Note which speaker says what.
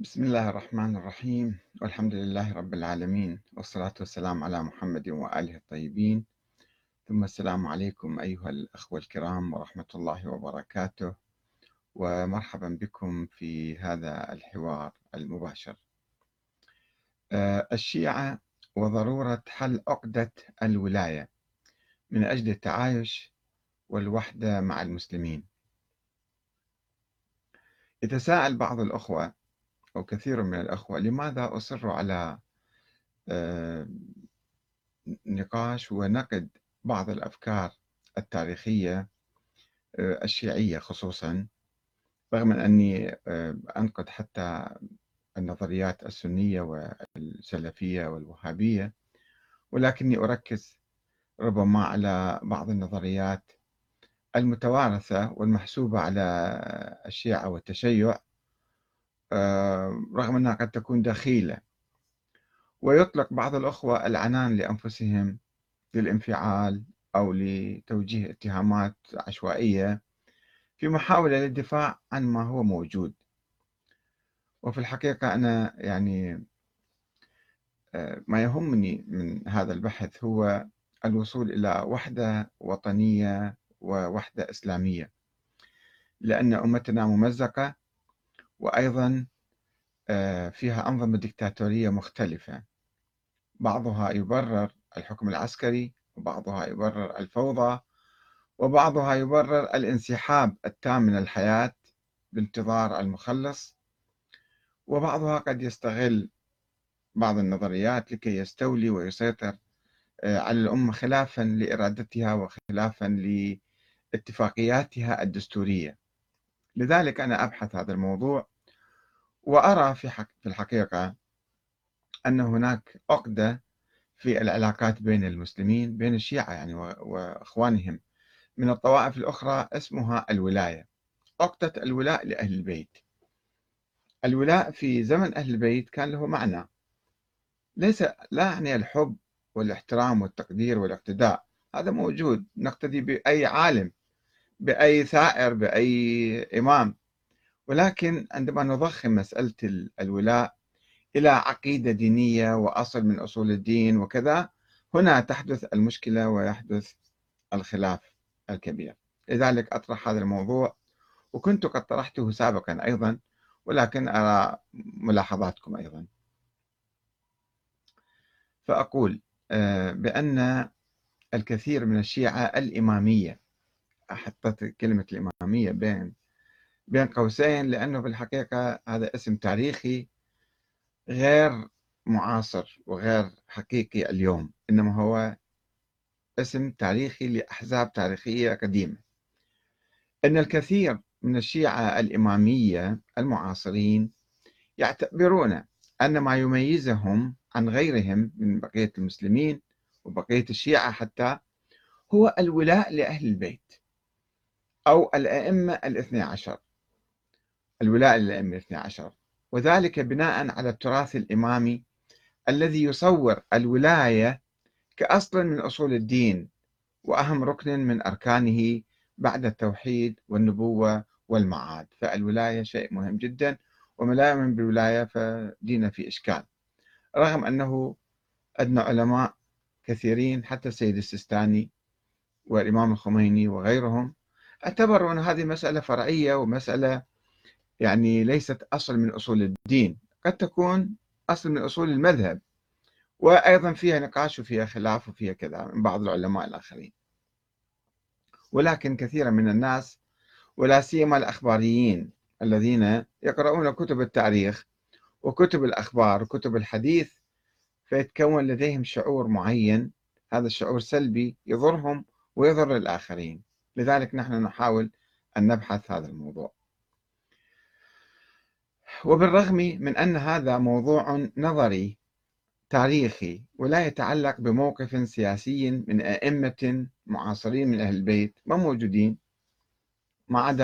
Speaker 1: بسم الله الرحمن الرحيم. والحمد لله رب العالمين. والصلاة والسلام على محمد وآله الطيبين. ثم السلام عليكم أيها الأخوة الكرام ورحمة الله وبركاته. ومرحبا بكم في هذا الحوار المباشر. آه، الشيعة وضرورة حل عقدة الولاية من أجل التعايش والوحدة مع المسلمين. يتساءل بعض الأخوة أو كثير من الأخوة لماذا أصر على آه، نقاش ونقد بعض الأفكار التاريخية آه، الشيعية خصوصا رغم أني آه، أنقد حتى النظريات السنية والسلفية والوهابية ولكني أركز ربما على بعض النظريات المتوارثة والمحسوبة على الشيعة والتشيع رغم أنها قد تكون دخيلة. ويطلق بعض الأخوة العنان لأنفسهم للانفعال أو لتوجيه اتهامات عشوائية في محاولة للدفاع عن ما هو موجود. وفي الحقيقة أنا يعني آه، ما يهمني من هذا البحث هو الوصول إلى وحدة وطنية ووحدة إسلامية لأن أمتنا ممزقة وأيضا آه، فيها أنظمة دكتاتورية مختلفة. بعضها يبرر الحكم العسكري وبعضها يبرر الفوضى وبعضها يبرر الانسحاب التام من الحياة بانتظار المخلص. وبعضها قد يستغل بعض النظريات لكي يستولي ويسيطر آه، على الأمة خلافا لإرادتها وخلافا لاتفاقياتها الدستورية. لذلك أنا أبحث هذا الموضوع وأرى في, حق في الحقيقة أن هناك عقدة في العلاقات بين المسلمين بين الشيعة يعني وإخوانهم. من الطوائف الأخرى اسمها الولاية. عقدة الولاء لأهل البيت. الولاء في زمن أهل البيت كان له معنى. ليس لا يعني الحب والإحترام والتقدير والاقتداء. هذا موجود. نقتدي بأي عالم. بأي ثائر بأي إمام. ولكن عندما نضخم مسألة الولاء إلى عقيدة دينية وأصل من أصول الدين وكذا هنا تحدث المشكلة ويحدث الخلاف الكبير. لذلك أطرح هذا الموضوع وكنت قد طرحته سابقا أيضا ولكن أرى ملاحظاتكم أيضا. فأقول آه، بأن الكثير من الشيعة الإمامية حطيت كلمة الإمامية بين بين قوسين لأنه في الحقيقة هذا اسم تاريخي غير معاصر وغير حقيقي اليوم إنما هو اسم تاريخي لأحزاب تاريخية قديمة. إن الكثير من الشيعة الإمامية المعاصرين يعتبرون أن ما يميزهم عن غيرهم من بقية المسلمين وبقية الشيعة حتى هو الولاء لأهل البيت. أو الأئمة الاثني عشر. الولاء للأئمة الاثني عشر. وذلك بناء على التراث الإمامي الذي يصور الولاية كأصل من أصول الدين وأهم ركن من أركانه بعد التوحيد والنبوة والمعاد. فالولاية شيء مهم جدا ومن لا يؤمن بالولاية فدين في إشكال. رغم أنه أدنى علماء كثيرين حتى السيد السيستاني والإمام الخميني وغيرهم اعتبروا أن هذه مسألة فرعية ومسألة يعني ليست أصل من أصول الدين. قد تكون أصل من أصول المذهب. وأيضا فيها نقاش وفيها خلاف وفيها كذا من بعض العلماء الآخرين. ولكن كثيرا من الناس ولا سيما الأخباريين الذين يقرؤون كتب التاريخ وكتب الأخبار وكتب الحديث فيتكون لديهم شعور معين. هذا الشعور سلبي يضرهم ويضر الآخرين. لذلك نحن نحاول أن نبحث هذا الموضوع. وبالرغم من أن هذا موضوع نظري تاريخي ولا يتعلق بموقف سياسي من أئمة معاصرين من أهل البيت ما موجودين ما عدا